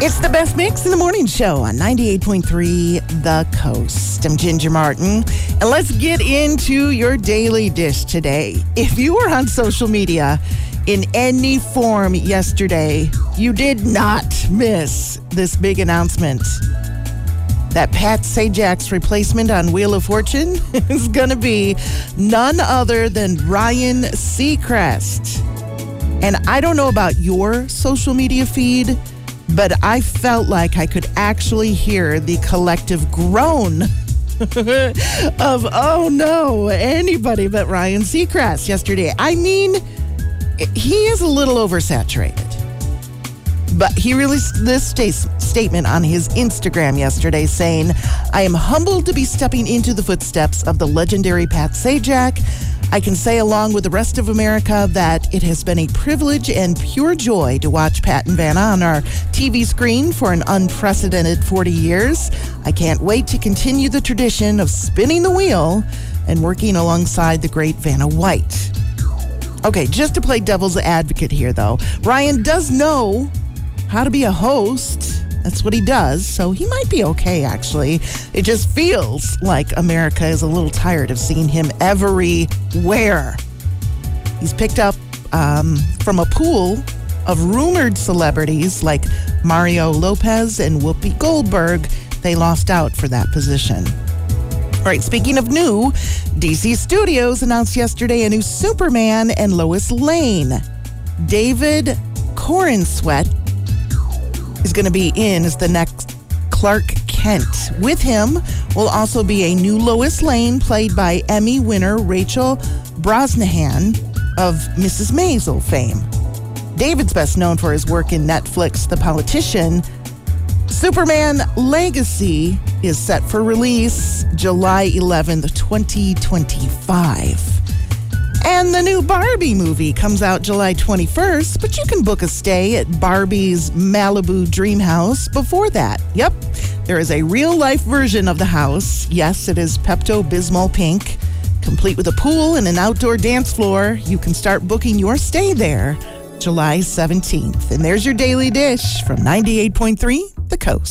It's the best mix in the morning show on 98.3 The Coast. I'm Ginger Martin, and let's get into your daily dish today. If you were on social media in any form yesterday, you did not miss this big announcement that Pat Sajak's replacement on Wheel of Fortune is going to be none other than Ryan Seacrest. And I don't know about your social media feed but I felt like I could actually hear the collective groan of, oh no, anybody but Ryan Seacrest yesterday. I mean, he is a little oversaturated. But he released this statement on his Instagram yesterday saying, I am humbled to be stepping into the footsteps of the legendary Pat Sajak. I can say, along with the rest of America, that it has been a privilege and pure joy to watch Pat and Vanna on our TV screen for an unprecedented 40 years. I can't wait to continue the tradition of spinning the wheel and working alongside the great Vanna White. Okay, just to play devil's advocate here, though, Ryan does know how to be a host that's what he does. So he might be okay, actually. It just feels like America is a little tired of seeing him everywhere. He's picked up um, from a pool of rumored celebrities like Mario Lopez and Whoopi Goldberg. They lost out for that position. All right, speaking of new, DC Studios announced yesterday a new Superman and Lois Lane. David Corenswet is going to be in as the next Clark Kent. With him will also be a new Lois Lane, played by Emmy winner Rachel Brosnahan of Mrs. Maisel fame. David's best known for his work in Netflix The Politician. Superman Legacy is set for release July 11th, 2025. And the new Barbie movie comes out July 21st, but you can book a stay at Barbie's Malibu Dream House before that. Yep, there is a real life version of the house. Yes, it is Pepto Bismol Pink, complete with a pool and an outdoor dance floor. You can start booking your stay there July 17th. And there's your daily dish from 98.3 The Coast.